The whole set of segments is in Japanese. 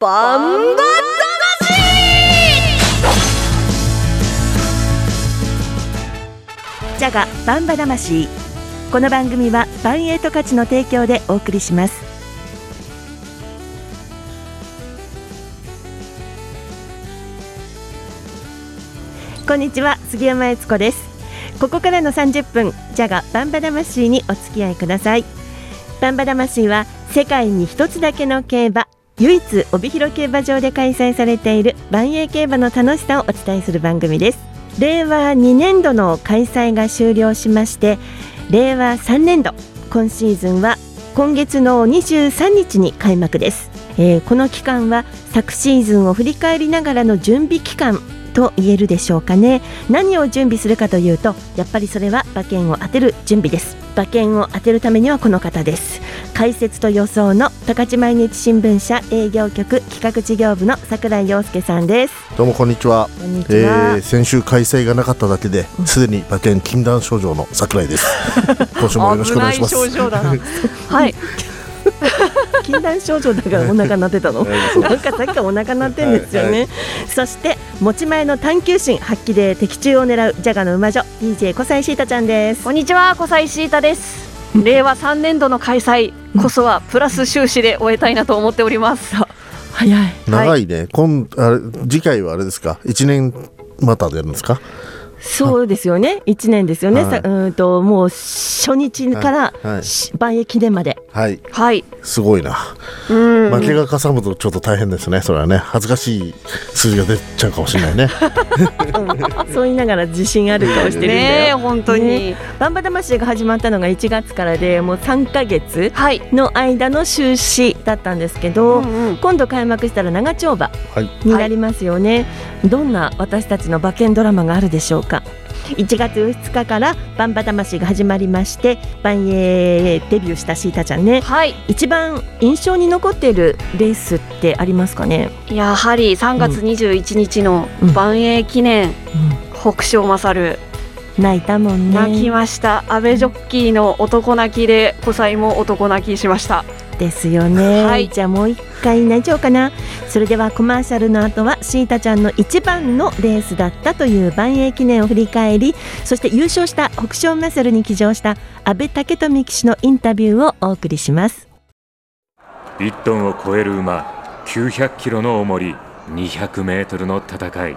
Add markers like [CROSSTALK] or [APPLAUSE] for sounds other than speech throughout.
バンバジャガバンバ魂。この番組はバンエイト価値の提供でお送りします。こんにちは杉山悦子です。ここからの30分ジャガバンバ魂にお付き合いください。バンバ魂は世界に一つだけの競馬唯一帯広競馬場で開催されている万栄競馬の楽しさをお伝えする番組です。令和2年度の開催が終了しまして令和3年度今シーズンは今月の23日に開幕です、えーこの期間は昨シーズンを振り返りながらの準備期間と言えるでしょうかね。何を準備するかというとやっぱりそれは馬券を当てる準備です。馬券を当てるためにはこの方です。解説と予想の高知毎日新聞社営業局企画事業部の桜井陽介さんです。どうもこんにちは。こんにちえは、ー、先週開催がなかっただけで、すでに馬券禁断症状の桜井です。[LAUGHS] 今週もよろしくお願いします。危ない症状だな。[LAUGHS] はい [LAUGHS] 禁断症状だからお腹鳴ってたの。なんかさっきからお腹鳴ってんですよね、そして持ち前の探求心発揮で的中を狙うジャガの馬女 DJ 小西シータちゃんです。こんにちは小西シータです。令和3年度の開催こそはプラス収支で終えたいなと思っております。早い。長いね。今あれ次回はあれですか？一年またでやるんですか？そうですよね。一年ですよね、はい。さうーんともう初日からはい。はい。し万益年まで。はい。はい。すごいな。うん。負けがかさむとちょっと大変ですね。それはね。恥ずかしい数字が出ちゃうかもしれないね。[LAUGHS] そう言いながら自信ある顔してるんだよ、本当に、ねバンバ魂が始まったのが1月からでもう3ヶ月はい。の間の収支だったんですけど、うんうん。今度開幕したら長丁場はい。になりますよね、どんな私たちの馬券ドラマがあるでしょうか1月2日からバンバ魂が始まりまして万栄デビューしたシータちゃんね。はい。一番印象に残っているレースってありますかね、やはり3月21日のうん。万栄記念北勝勝泣いたもんね泣きました阿部ジョッキーの男泣きで小西も男泣きしましたですよね、はい。じゃあもう一回泣いちゃおうかな。それではコマーシャルの後はシータちゃんの一番のレースだったという万栄記念を振り返りそして優勝した北勝マッセルに騎乗した阿部武富騎手のインタビューをお送りします。1トンを超える馬900キロの重り200メートルの戦い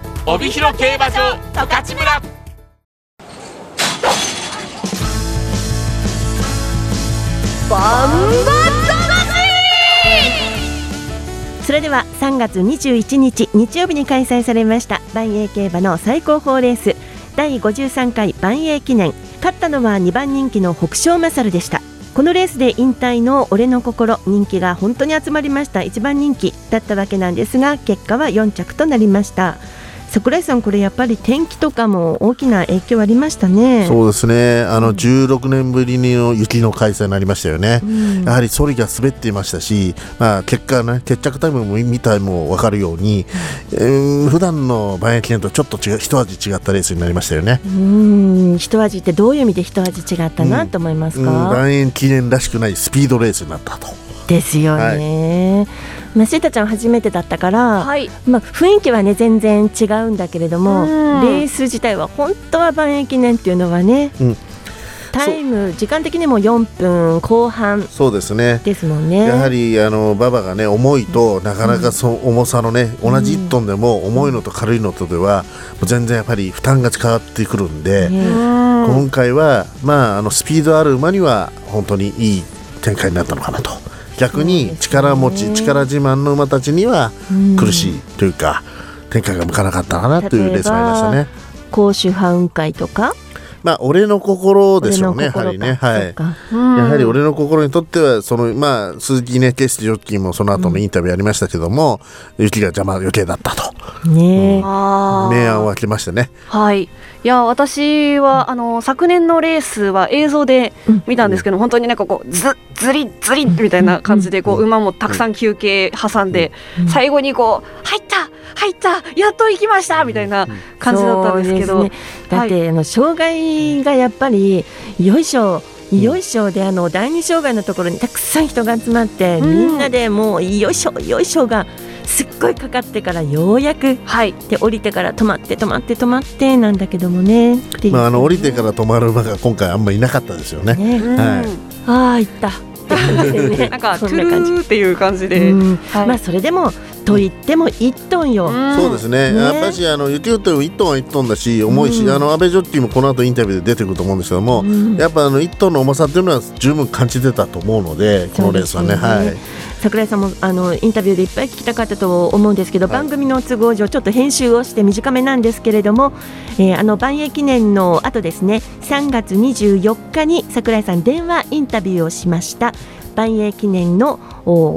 帯広競馬場十勝村。バンそれでは3月21日日曜日に開催されました万栄競馬の最高峰レース第53回万栄記念。勝ったのは2番人気の北勝勝でした。このレースで引退の俺の心人気が本当に集まりました1番人気だったわけなんですが結果は4着となりました。桜井さんこれやっぱり天気とかも大きな影響ありましたねそうですね。あの16年ぶりの雪の開催になりましたよね。うんやはりソリが滑っていましたし、まあ、結果ね、決着タイムも見たも分かるように、えー普段の万円記念とちょっと違う一味違ったレースになりましたよね。うん一味ってどういう意味で一味違ったなと思いますうん、か、万円記念らしくないスピードレースになったと。ですよね、まあ、シータちゃん初めてだったから、はい。まあ、雰囲気はね全然違うんだけれどもうん。レース自体は本当は万円記念っていうのはねタイム時間的にも4分後半そう。ですね。ですもんね。やはりあの馬場がね重いとなかなかその重さのね、同じ1トンでも重いのと軽いのとでは全然やっぱり負担が変わってくるんで、今回はまああのスピードある馬には本当にいい展開になったのかなと逆に力持ち、力自慢の馬たちには苦しいというか、展開が向かなかったかなというレースがありましたね。甲州ハウン会とかまあ、俺の心でしょうね、やはりね。はい。やはり俺の心にとっては、その、まあ、鈴木ね、ケースジョッキーもその後のインタビューありましたけども、雪が邪魔余計だったと。ねえ。明暗を分けましたね。はい。いや私はあの昨年のレースは映像で見たんですけど、本当になんかこうずずりずりみたいな感じでこう馬もたくさん休憩挟んで、最後にこう入った入ったやっと行きましたみたいな感じだったんですけど、ね、だって、あの障害がやっぱりよいしょよいしょであの第二障害のところにたくさん人が集まって、うん、みんなでもうよいしょよいしょがすっごいかかってからようやく、はい、で降りてから止まって止まって止まってなんだけどもね。まああの降りてから止まる馬が今回あんまりいなかったですよね。ね。はい、ああ行った。ね、[LAUGHS] なんかトゥルーっていう感じで、はい、まあそれでもと言っても1トンよ。そうですね。ね。やっぱしあの雪降っても1トンは1トンだし重いし、あの安倍ジョッキーもこの後インタビューで出てくると思うんですけども、やっぱあの1トンの重さっていうのは十分感じてたと思うのでこのレースはね。はい。桜井さんもあのインタビューでいっぱい聞きたかったと思うんですけど、はい、番組の都合上ちょっと編集をして短めなんですけれども、えー、あの万栄記念の後ですね。3月24日に桜井さん電話インタビューをしました。万栄記念の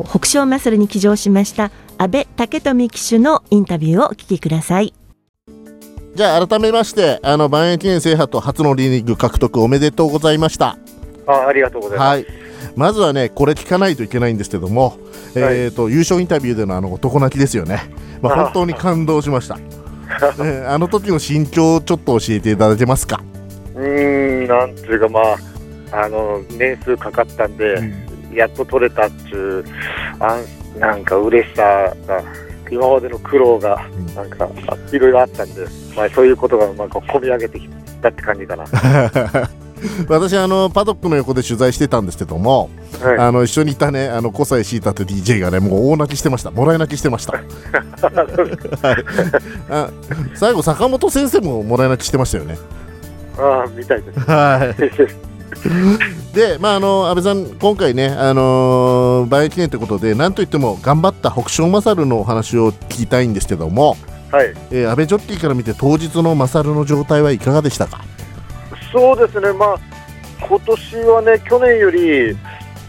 北昇マッスルに騎乗しました安倍武富騎手のインタビューをお聞きください。じゃあ改めましてあの万栄記念制覇と初のリーグ獲得おめでとうございました。あありがとうございます。はい。まずはねこれ聞かないといけないんですけども、はい、えーと、優勝インタビューでのあの男泣きですよね、まあ、本当に感動しました、[LAUGHS] えあの時の心境をちょっと教えていただけますか？うんなんていうかまああの年数かかったんで、うん、やっと取れたっちゅうあなんか嬉しさが今までの苦労がなんかいろいろあったんで、まあ、そういうことがなんか込み上げてきたって感じかな。[LAUGHS] 私あのパドックの横で取材してたんですけども、はい、あの一緒にいたねあの小西シータって DJ がねもう大泣きしてました。もらい泣きしてました、[LAUGHS] はい、あ最後坂本先生ももらい泣きしてましたよね。ああみたいです。はいでまああの安倍さん今回ねあのー、万記念ということでなんといっても頑張った北勝勝のお話を聞きたいんですけども、はい。えー、安倍ジョッキーから見て当日の勝の状態はいかがでしたか？そうですね、まあ今年はね、去年より、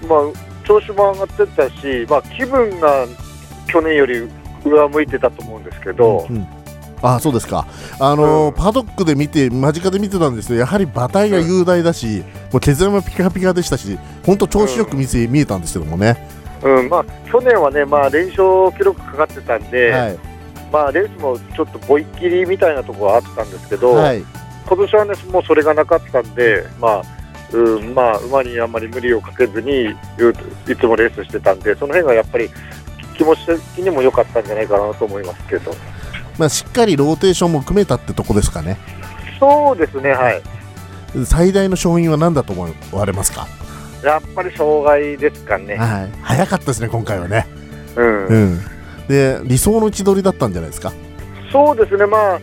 まあ、調子も上がってたし、まあ、気分が去年より上向いてたと思うんですけど。うんうんあそうですか、あのーうん、パドックで見て、間近で見てたんですけど、やはり馬体が雄大だし、うん、もう毛面もピカピカでしたし、本当、調子よく見せ、うん、見えたんですけどもね、うん。まあ、去年はね、まあ、連勝記録かかってたんで、はい、まあ、レースもちょっとぼいっきりみたいなところはあったんですけど、はい。今年はね、もうそれがなかったんで、まあ、うんまあ、馬にあんまり無理をかけずに、いつもレースしてたんで、その辺がやっぱり気持ち的にも良かったんじゃないかなと思いますけど。まあ、しっかりローテーションも組めたってとこですかね。そうですね、はい。最大の勝因は何だと思われますか？やっぱり障害ですかね。はい、早かったですね、今回はね。うん、うん、で理想の位置取りだったんじゃないですか？そうですね、まあ、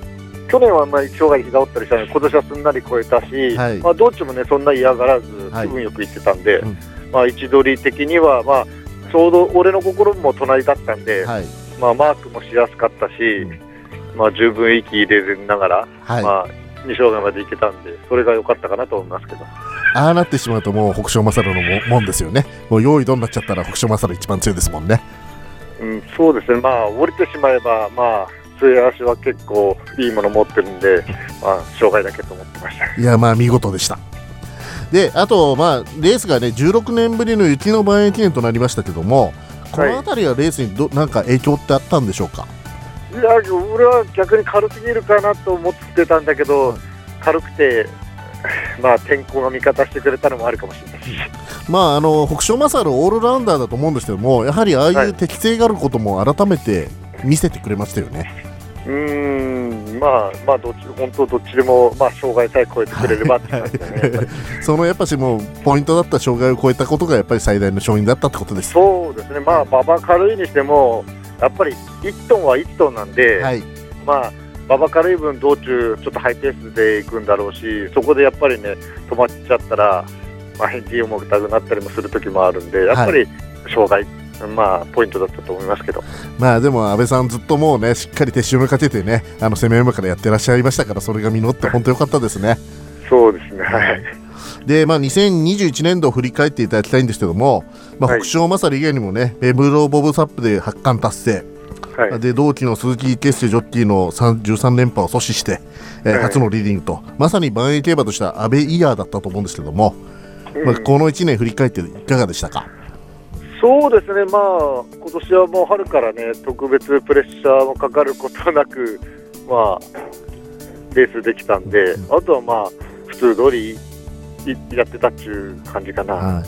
去年はまあ障害膝折ったりしたので、今年はすんなり超えたし、はい、まあ、道中もね、そんな嫌がらず、気分よく行ってたんで、はいうん、まあ、位置取り的には、まあ、ちょうど俺の心も隣だったんで、はい、まあ、マークもしやすかったし、うん、まあ、十分息入れながら、まあ、2障害まで行けたんで、それが良かったかなと思いますけど。ああなってしまうと、もう北勝勝のももんですよね。もう用意どんなっちゃったら、北勝勝一番強いですもんね。うん、そうですね、まあ、降りてしまえば、まあ、末足は結構いいもの持ってるんで、まあ、障害だけと思ってましたいやまあ見事でしたであと、まあ、レースがね16年ぶりの雪の万円記念となりましたけどもこの辺りはレースにど、なんか影響ってあったんでしょうか？いや俺は逆に軽すぎるかなと思ってたんだけど、軽くて、[LAUGHS] まあ、天候が味方してくれたのもあるかもしれないし。[LAUGHS] まあ、あの北勝勝オールラウンダーだと思うんですけどもやはりああいう適性があることも改めて見せてくれましたよね。うんまあ、まあ、どっち、本当どっちでも、まあ、障害さえ超えてくれればって感じでね。[LAUGHS] そのやっぱしもう、ポイントだった障害を超えたことが、やっぱり最大の勝因だったってことです。そうですね、まあ、馬場軽いにしても、やっぱり1トンは1トンなんで、はい、まあ、馬場軽い分、道中、ちょっとハイペースで行くんだろうし、そこでやっぱりね、止まっちゃったら、まあ、返事重たくなったりもする時もあるんで、やっぱり障害、はい、まあ、ポイントだったと思いますけど。まあでも、安倍さん、ずっともうね、しっかり手塩にかけてね、あの攻め馬からやってらっしゃいましたから、それが実って、本当よかったですね。そうですね、はい。で、まあ、2021年度を振り返っていただきたいんですけども、まあ、北勝勝以外にもね、ベブローボブサップで八冠達成、はい、で同期の鈴木決成ジョッキーの13連覇を阻止して、えー、はい、初のリーディングとまさに万栄競馬とした阿部イヤーだったと思うんですけども、うん、まあ、この1年振り返っていかがでしたか？そうですね、まあ今年はもう春からね特別プレッシャーもかかることなく、まあ、レースできたんで、うん、あとはまあ普通通りやってたっていう感じかな、はい、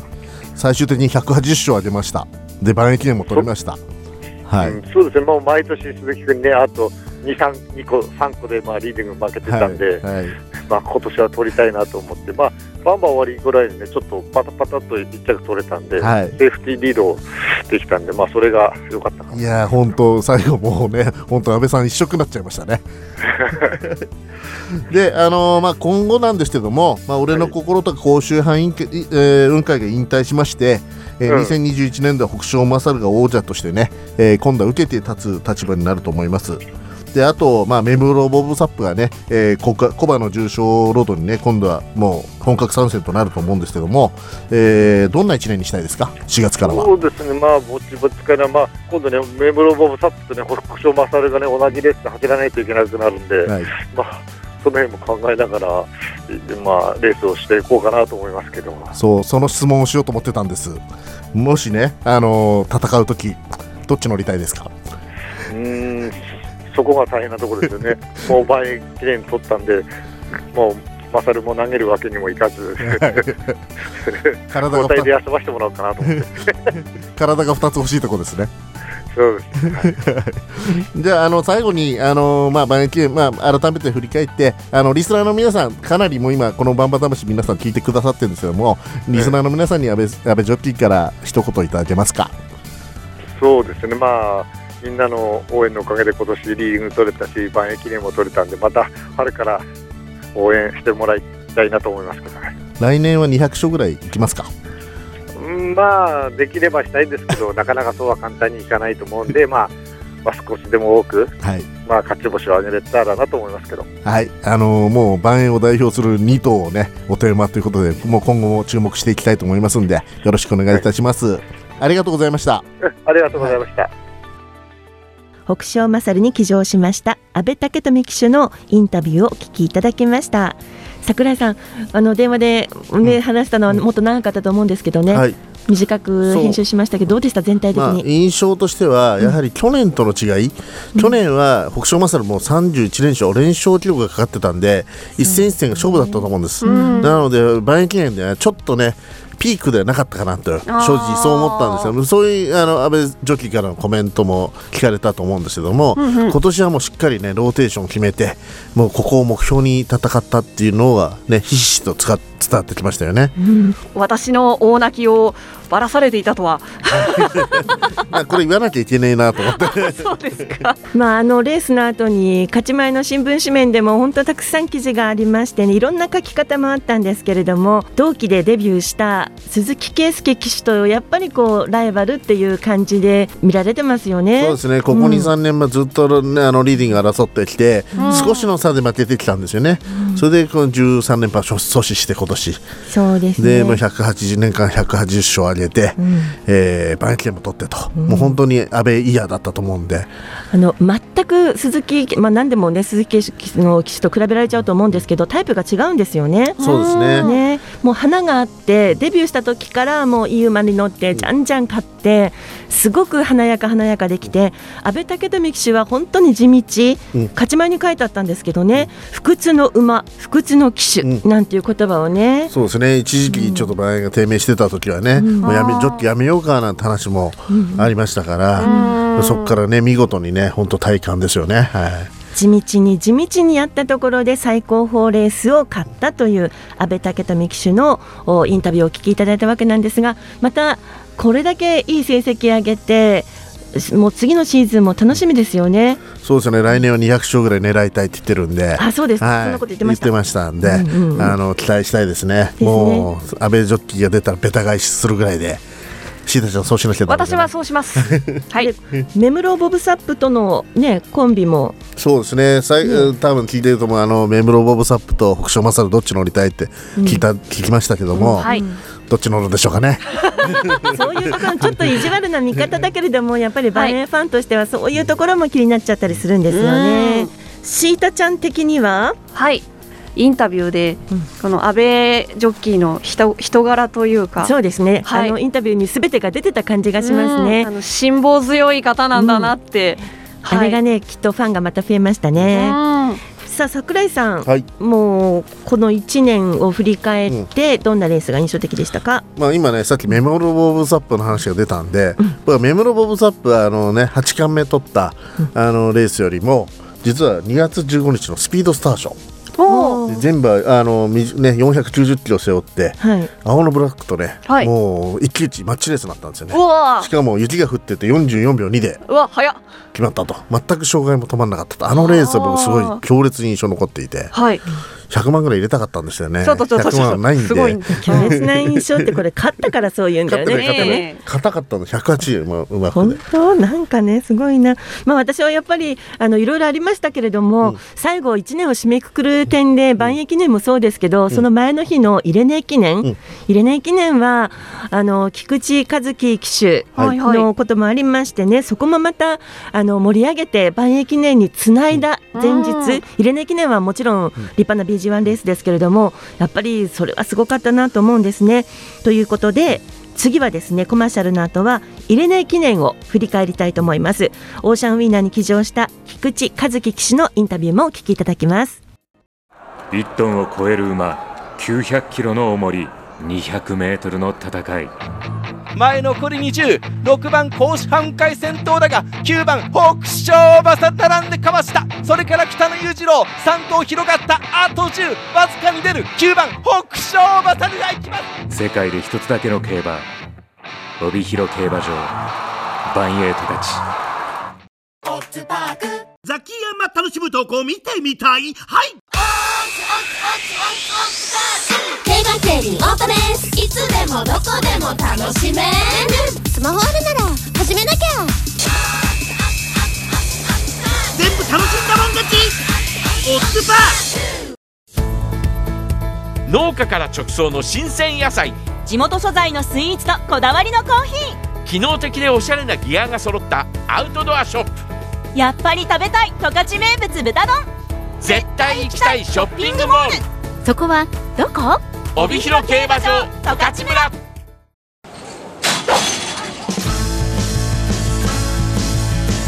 最終的に180勝は出ました。で万栄記念も取りました。はい、うん、そうですね、もう毎年鈴木君ね、あと2、3、2個、3個でまあリーディング負けてたんで、はいはい、まあ今年は取りたいなと思って、まあ、バンバン終わりぐらいにね、ちょっとパタパタと1着取れたんで、はい、セーフティーリードできたんで、まあそれが良かったいや本当、最後もうね、本当、安倍さん一色になっちゃいましたね。[LAUGHS] で、あのー、まあ、今後なんですけども、まあ、俺の心とか甲州藩委員、えー、運会が引退しまして、えー、2021年度は北勝勝が王者としてね、えー、今度は受けて立つ立場になると思います。であと、まあ、メムロボブサップがね、えー、コバの重賞ロードにね今度はもう本格参戦となると思うんですけども、えー、どんな1年にしたいですか、4月からは。そうですね、まあ、ぼちぼちから、まあ、今度ね、メムロボブサップとね、北勝勝がね、同じレースで走らないといけなくなるんで、はい、まあ、その辺も考えながら、まあ、レースをしていこうかなと思いますけど。そうその質問をしようと思ってたんです。もしね、あのー、戦う時どっち乗りたいですか？うんそこが大変なところですよね。[LAUGHS] もう倍きれいに取ったんでもうマサルも投げるわけにもいかず。体が交代で休ませてもらおうかなと思って。体が2つ欲しいところですね。そうです、じゃああの最後にあの、まあ、バンキまあ、改めて振り返ってあのリスナーの皆さんかなりもう今この「バンバ魂」皆さん聞いてくださってるんですけどもリスナーの皆さんに安倍安倍ジョッキーから一言いただけますか？そうですね。まあみんなの応援のおかげで今年リーグ取れたし万駅伝も取れたんでまた春から応援してもらいたいなと思いますけどね来年は200勝ぐらいいきますか？まあ、できればしたいんですけど、[LAUGHS] なかなかそうは簡単にいかないと思うんで、[LAUGHS] まあ、まあ、少しでも多く、はいまあ、勝ち星を挙げれたらなと思いますけど、はいあのー、もう万円を代表する2頭をね、おテーマということで、もう今後も注目していきたいと思いますんで、よろしくお願いいたします。はい、ありがとうございました。ありがとうございました。はい北勝勝に騎乗しました。安倍武富騎手のインタビューをお聞きいただきました。桜井さんあの電話で、ね、話したのはもっと長かったと思うんですけどね、はい、短く編集しましたけど、どうでした、全体的に、まあ、印象としては、やはり去年との違い、うん、去年は北勝勝も31連勝、連勝記録がかかってたんで、一戦一戦が勝負だったと思うんです。うん、なので、万円記念ではちょっとね、ピークではなかったかなと正直そう思ったんですよ。そういうあの安倍ジョッキーからのコメントも聞かれたと思うんですけども、うんうん、今年はもうしっかりねローテーション決めてもうここを目標に戦ったっていうのがねひしひしと伝わってきましたよね、うん、私の大泣きをばらされていたとは。[LAUGHS] これ言わなきゃいけないなと思って。[LAUGHS] そうですか。まああのレースの後に勝ち前の新聞紙面でも本当たくさん記事がありましてねいろんな書き方もあったんですけれども同期でデビューした鈴木圭介騎手とやっぱりこうライバルっていう感じで見られてますよね。そうですね。ここ2、3年もずっと、ね、あのリーディング争ってきて、うん、少しの差で負けてきたんですよね、うん、それでこの13連覇阻止して今年。そうですね。でもう180年間180勝上げて、うん、えー、バンキも取ってと、うん、もう本当に安倍イヤーだったと思うんで。あの全く鈴木、まあ、何でもね鈴木の騎手と比べられちゃうと思うんですけどタイプが違うんですよね。そうですね。ね。もう花があってデビューした時からもういい馬に乗ってじゃんじゃん勝ってすごく華やか華やかできて阿部武富騎手は本当に地道、うん、勝ち前に書いてあったんですけどね、不屈の馬不屈の騎手なんていう言葉をね、そうですね。一時期ちょっと場合が低迷してた時はね、もうやめジョッキやめようかなんて話もありましたから、そこからね見事にね本当体感ですよね。はい。地道に地道にやったところで最高峰レースを勝ったという阿部武富騎手のインタビューをお聞きいただいたわけなんですがまたこれだけいい成績上げてもう次のシーズンも楽しみですよね。そうですね。来年は200勝ぐらい狙いたいって言ってるんで。あ、そうです。はい、そんなこと言ってました。ましたんで、うんうんうん、あの期待したいですね。すねもう安倍ジョッキーが出たらベタ返しするぐらいで。シータちゃんそうしなきゃ私はそうします。[LAUGHS] はい。メムロボブサップとのねコンビも。そうですね。さい、うん、多分聞いてると思うあのメムロボブサップと北勝勝どっち乗りたいって聞いた、うん、聞きましたけども。うん、はい。どっち乗るでしょうかね。[LAUGHS] そういうところちょっと意地悪な見方だけれども [LAUGHS] やっぱりバレエファンとしてはそういうところも気になっちゃったりするんですよね。シータちゃん的には？はいインタビューで、うん、この安倍ジョッキーの人人柄というか。そうですね、はい、あのインタビューにすべてが出てた感じがしますね。あの辛抱強い方なんだなって、うん、あれがね、きっとファンがまた増えましたね。さあ櫻井さん、はい、もうこの1年を振り返って、どんなレースが印象的でしたか、まあ、今ねさっきメモロボブサップの話が出たんで、うん、メモロボブサップはあの、ね、8冠目取った、あのレースよりも実は2月15日のスピードスター賞全部あの、ね、490キロ背負って、はい、青のブラックとね、はい、もう一騎打ちマッチレースになったんですよね。しかも雪が降ってて44秒2で決まったと。全く障害も止まらなかったと。あのレースは僕すごい強烈に印象残っていて、はい、100万ぐらい入れたかったんですよね。ちょっとちょっと100万ないんで。すごい強烈な印象ってこれ勝ったからそういうんだよね。硬かったの180まあうまく本当？なんかねすごいな。まあ私はやっぱりあのいろいろありましたけれども、うん、最後1年を締めくくる点で万栄記念もそうですけど、うん、その前の日の入れ値記念、うん、入れ値記念はあの菊池和樹騎手のこともありましてね、そこもまたあの盛り上げて万栄記念につないだ前日、入れ値記念はもちろん立派な BG G1 レースですけれどもやっぱりそれはすごかったなと思うんですね。ということで次はですねコマーシャルの後は入れない記念を振り返りたいと思います。オーシャンウィーナーに騎乗した菊池和樹騎手のインタビューもお聞きいただきます。1トンを超える馬900キロの重り200メートルの戦い。前残り206番甲子半回先頭だが9番北勝馬さ並んでかわした。それから北野裕次郎3頭広がったあと10わずかに出る9番北勝馬さにがいきます。世界で一つだけの競馬帯広競馬場バンエイトたち。ザキヤマ楽しむとこ見てみたい。はい。競馬競輪オートレースいつでもどこでも楽しめる。スマホあるなら始めなきゃ。全部楽しんだもん勝ち。オッズパー農家から直送の新鮮野菜。地元素材のスイーツとこだわりのコーヒー。機能的でおしゃれなギアが揃ったアウトドアショップ。やっぱり食べたい十勝名物豚丼。絶対行きたいショッピングモール。そこはどこ？帯広競馬場十勝村。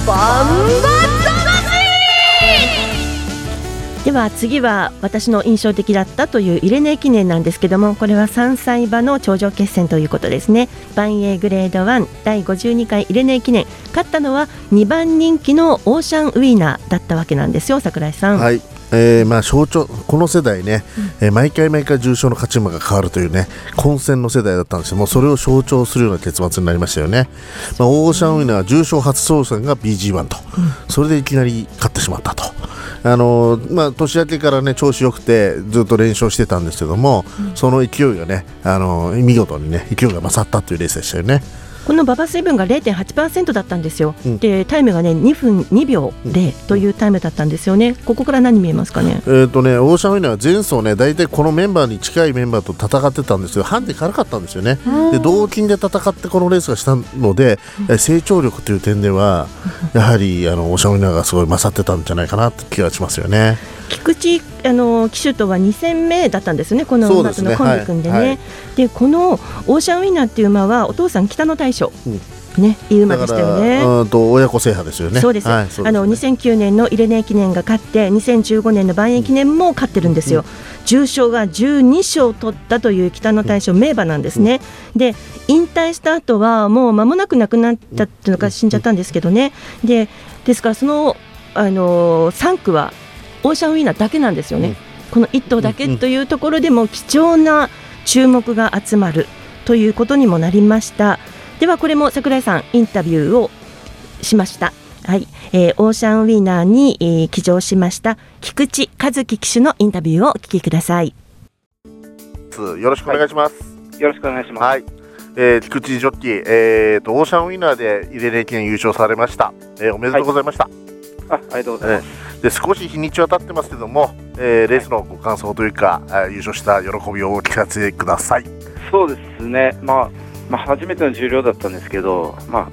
バンバでは次は私の印象的だったという入れ値記念なんですけどもこれは3歳馬の頂上決戦ということですね。万栄グレード1第52回入れ値記念。勝ったのは2番人気のオーシャンウィーナーだったわけなんですよ櫻井さん。はいえー、まあ象徴この世代ね、うん、えー、毎回毎回重賞の勝ち馬が変わるというね混戦の世代だったんですけどもそれを象徴するような結末になりましたよね、まあ、オーシャンウィナーは重賞初当選が BG1 と、うん、それでいきなり勝ってしまったと。あのまあ、年明けから、ね、調子よくてずっと連勝してたんですけども、うん、その勢いがねあの見事にね勢いが勝ったというレースでしたよね。この馬場水分が0.8%だったんですよ、うん、でタイムがね2分2秒0というタイムだったんですよね、ここから何見えますかね？えっ、とね、オーシャンウィナーは前走ね、大体このメンバーに近いメンバーと戦ってたんですけど、ハンデ軽かったんですよね。で、同金で戦ってこのレースがしたので、成長力という点では、やはりあのオーシャンウィナーがすごい勝ってたんじゃないかなって気がしますよね。菊池あの騎手とは2戦目だったんですね、この馬とのコンビ組んでね。で、ねはい、このオーシャンウィナーっていう馬はお父さん北野大将、うんね、いい馬でしたよね。うんと親子制覇ですよね。そうです。はい、すね、あの2009年のイレネ記念が勝って、2015年の万円記念も勝ってるんですよ。うん、重賞が12勝取ったという北の大将名馬なんですね。うん、で、引退した後はもう間もなく亡くなったっていうのか死んじゃったんですけどね。で、ですからそのあの3区はオーシャンウィーナーだけなんですよね、うん、この1頭だけというところでも貴重な注目が集まるということにもなりましたではこれも櫻井さんインタビューをしましたはい、えー、オーシャンウィーナーに、えー、騎乗しました菊池和樹騎手のインタビューをお聞きくださいよろしくお願いします、はい、よろしくお願いします、はい、えー、菊池ジョッキー、えーと、オーシャンウィナーで入れレ県優勝されました、えー、おめでとうございました、はい、あありがとうございます、えー、で少し日にちは経ってますけども、えー、レースのご感想というか、はい、優勝した喜びをお聞かせください。そうですね。まあまあ、初めての重量だったんですけど、まあ、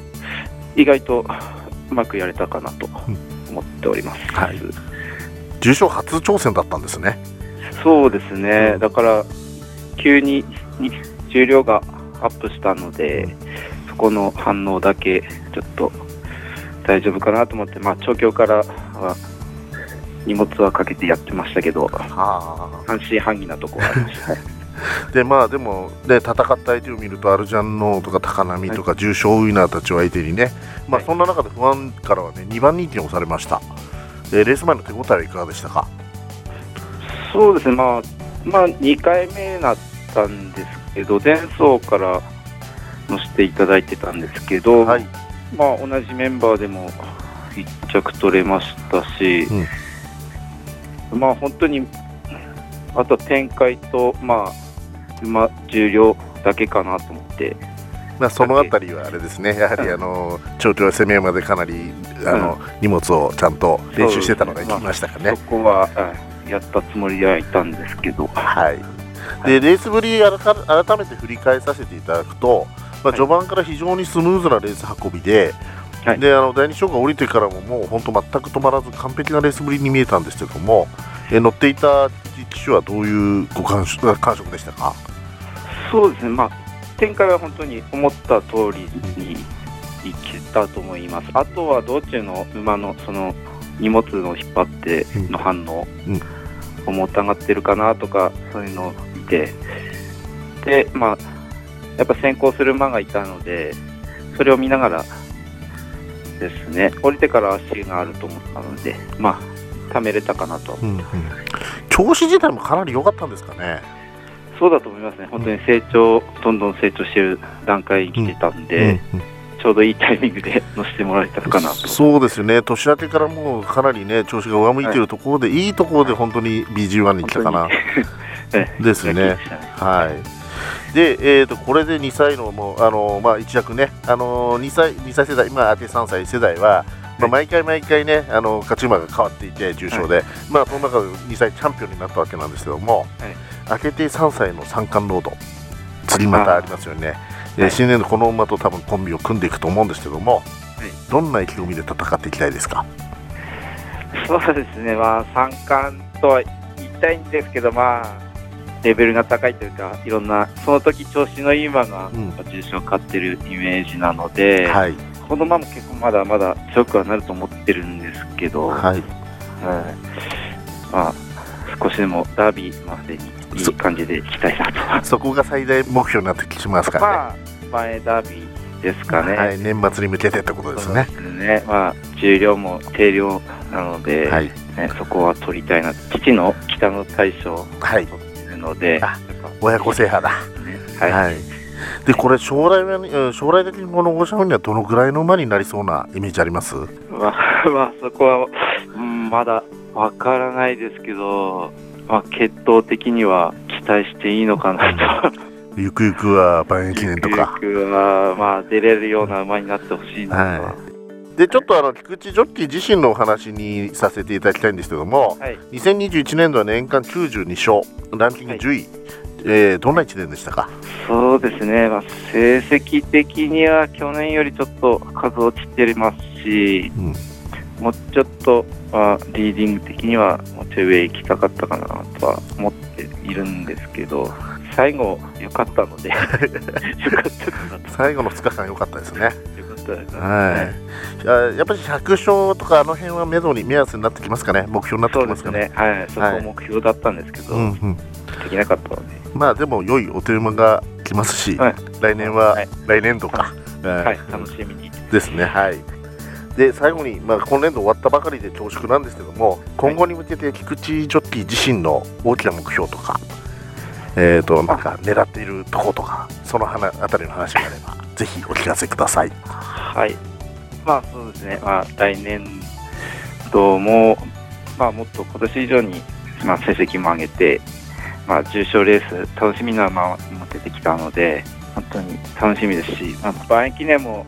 意外とうまくやれたかなと思っております、はい、重賞初挑戦だったんですね。そうですね、うん、だから急に重量がアップしたので、そこの反応だけちょっと大丈夫かなと思って、まあ、調教からは荷物はかけてやってましたけど、半信半疑なところがありました。[LAUGHS] でまあでも、ね、戦った相手を見るとアルジャンノーとか高波とか重賞ウィナーたちを相手にね、まあ、そんな中で不安からはね2番人気に押されました、でレース前の手応えはいかがでしたか？そうですね、まあ、まあ、2回目だったんですけど前走から乗せていただいてたんですけど、はい、まあ、同じメンバーでも1着取れましたし、うん、まあ本当にあと展開と、まあ、馬重量だけかなと思って。まあ、そのあたりはあれですね、やはりあの長調攻めまでかなりあの、荷物をちゃんと練習してたのがいきましたかね、まあ、そこは、やったつもりではいたんですけど、はい、でレースぶり改めて振り返させていただくと、まあ、序盤から非常にスムーズなレース運びで、はい、であの第2章が降りてからももう本当全く止まらず完璧なレースぶりに見えたんですけども、え乗っていた機種はどういうご感触感触でしたか？そうですね、まあ、展開は本当に思った通りにいけたと思います。あとは道中の馬のその荷物の引っ張っての反応、うん。重たがってるかなとかそういうのを見て。でまあやっぱ先行する馬がいたのでそれを見ながらですね。降りてから足があると思ったのでまあためれたかなと、うんうん、調子自体もかなり良かったんですかね。そうだと思いますね、本当に成長、どんどん成長している段階に来てたんで、うんうんうん、ちょうどいいタイミングで乗せてもらえたかなと。そうですよね、年明けからもうかなりね、調子が上向いているところで、はい、いいところで本当に BG1 に来たかな、[LAUGHS] ですね。はいで、えーと、これで2歳のもあの、まあ、一躍ね、あの 2, 歳2歳世代、今、あて3歳世代は、まあ、毎回毎回ね、あの勝ち馬が変わっていて、重賞で、はい、まあ、その中で2歳チャンピオンになったわけなんですけども、はい。明けて3歳の三冠ロード釣りまたありますよね、はい、新年度この馬と多分コンビを組んでいくと思うんですけども、はい、どんな意気込みで戦っていきたいですか？そうですね、まあ、三冠とは言いたいんですけど、まあ、レベルが高いというか、いろんな、その時調子のいい馬が重賞を勝ってるイメージなので、うんはい、この馬も結構まだまだ強くはなると思ってるんですけど、はい、はい、まあ、少しでもダービーまでにいい感じでいきたいなと。[LAUGHS] そこが最大目標になってきますからね、まあ、前ダービーですかね、はい、年末に向けてってことですね。すね、まあ、重量も軽量なので、はい。ね、そこは取りたいな。父の北の大将を取ってるので、はい、親子制覇だ、ね、はい、はい、でこれ将来は将来的にこのオーシャンにはどのぐらいの馬になりそうなイメージあります？まあ、まあ、そこは、うん、まだわからないですけど、まあ、血統的には期待していいのかなと。ゆくゆくは万円記念とか。ゆくゆくは、まあ、出れるような馬になってほしいなと、はい、でちょっとあの菊池ジョッキー自身のお話にさせていただきたいんですけども、はい、2021年度は年間92勝、ランキング10位、はい、えー、どんな1年でしたか？そうですね、まあ、成績的には去年よりちょっと数落ちてますし、うん、もうちょっとはリーディング的にはもうちょい上行きたかったかなとは思っているんですけど最後良かったので [LAUGHS] 良かったかなと。最後の2日間良かったですね。良かったですね、はい、やっぱり100勝とかあの辺は目処に目安になってきますかね？目標になってきますかね？はい。そこ目標だったんですけど、はいうん。できなかったので。まあでも良いお手間が来ますし、はい、来年は、はい、来年度か、はい、楽しみに。ですね。はい。で最後に、まあ、今年度終わったばかりで恐縮なんですけども今後に向けて菊池ジョッキー自身の大きな目標とか、えーと、なんか狙っているとことかそのあたりの話があればぜひお聞かせください。はい。まあそうですね、まあ、来年度も、まあ、もっと今年以上に、まあ、成績も上げて、まあ、重賞レース楽しみな馬も出てきたので本当に楽しみですし、まあ、万円記念も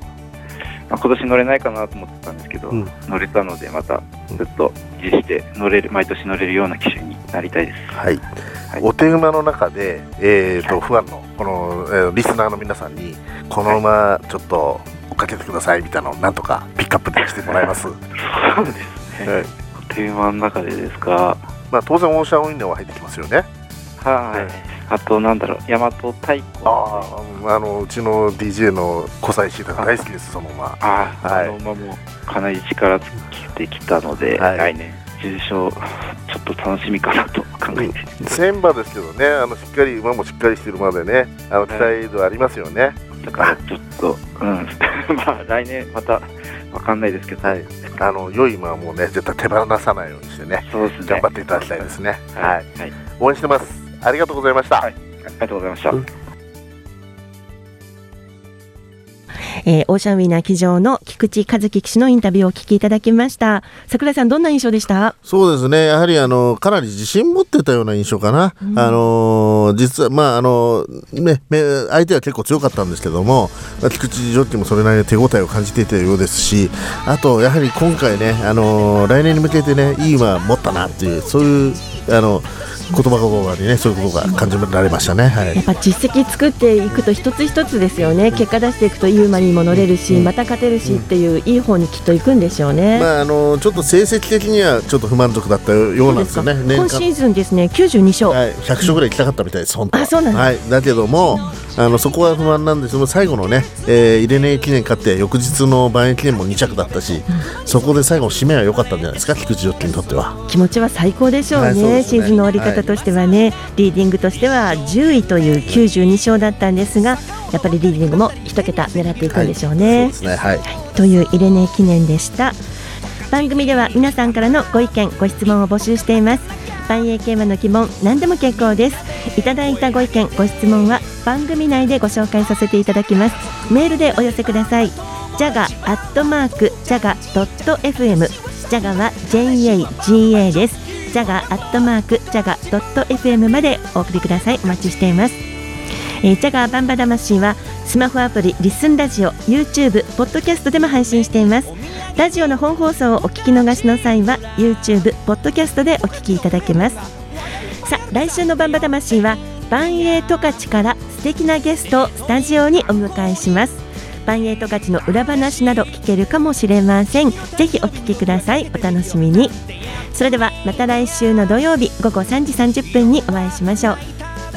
まあ、今年乗れないかなと思ってたんですけど、うん、乗れたのでまたずっと維持して乗れる毎年乗れるような機種になりたいです。はい。はい、お手馬の中で、えーと、はい、ファンのこの、えー、リスナーの皆さんにこの馬ちょっと追っかけてくださいみたいなのをなんとかピックアップでしてもらえます。そうですね。はい、お手馬の中でですか。まあ当然オーシャンウィンドウは入ってきますよね。はい。あとなんだろう大和太鼓ああのうちの DJ の小西シータが大好きですその馬あ、はい、あの馬もかなり力つけてきたので、はい、来年重賞ちょっと楽しみかなと考えて千馬ですけどねあのしっかり馬もしっかりしてる馬でねあの期待度ありますよね、だからちょっとうん。[LAUGHS] まあ来年またわかんないですけど、はい、あの良い馬はもうね絶対手放さないようにしてねそうですね。頑張っていただきたいですね。はい、はい、応援してます。ありがとうございました。はい、ありがとうございました。うんえー、オーシャンウィナー騎乗の菊池和樹騎手のインタビューをお聞きいただきました。桜井さんどんな印象でした？そうですね。やはりあのかなり自信持ってたような印象かな、うん、あの実はまああのね相手は結構強かったんですけども菊池ジョッキもそれなりに手応えを感じていたようですしあとやはり今回ねあの来年に向けてねいい馬持ったなっていうそういうあの言葉がにねそういうことが感じられましたね、はい、やっぱ実績作っていくと一つ一つですよね。結果出していくとユーマにも乗れるし、うん、また勝てるしっていう、いい方にきっといくんでしょうね、まあ、あのちょっと成績的にはちょっと不満足だったようなんですよね。今シーズンですね。92勝、はい、100勝ぐらい行きたかったみたいです、本当あそうなんはい、だけども、あのそこは不安なんですけど最後のね、えー、イレネ記念勝って翌日の万円記念も2着だったし、うん、そこで最後締めは良かったんじゃないですか菊池ジョッキーにとっては。気持ちは最高でしょうね。はい、うね。シーズンの終わり方としてはね、はい、リーディングとしては10位という92勝だったんですがやっぱりリーディングも一桁狙っていくんでしょうね。はい、そうですね。はい、というイレネ記念でした。番組では皆さんからのご意見ご質問を募集しています。万英競馬の疑問何でも結構ですいただいたご意見ご質問は番組内でご紹介させていただきます。メールでお寄せください。ジャガアットマークジャガドット FM ジャガは JAGA です。ジャガアットマークジャガドット FM までお送りください。お待ちしています。えー、ジャガーバンバ魂はスマホアプリリスンラジオ YouTube ポッドキャストでも配信しています。ラジオの本放送をお聞き逃しの際は YouTube ポッドキャストでお聞きいただけます。さあ来週のバンバ魂は万栄十勝から素敵なゲストをスタジオにお迎えします。万栄十勝の裏話など聞けるかもしれません。ぜひお聞きください。お楽しみに。それではまた来週の土曜日午後3時30分にお会いしましょう。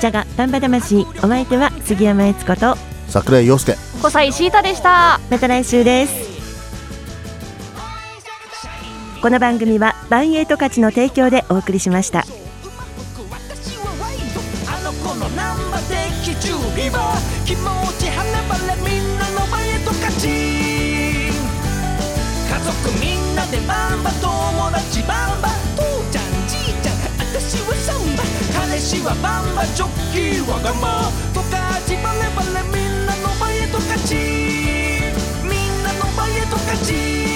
ジャガバンバ魂お相手は杉山悦子と桜井陽介。小西シータでした。また来週です。この番組はバンエイト価値の提供でお送りしました気持ち花バレみんなのバエト勝ち。家族みんなでバンバ友達バンバ父ちゃんじいちゃん私はサンバ。彼氏はバンバジョッキーわがまとかちバレバレみんなのバエト勝ち。みんなのバエト勝ち。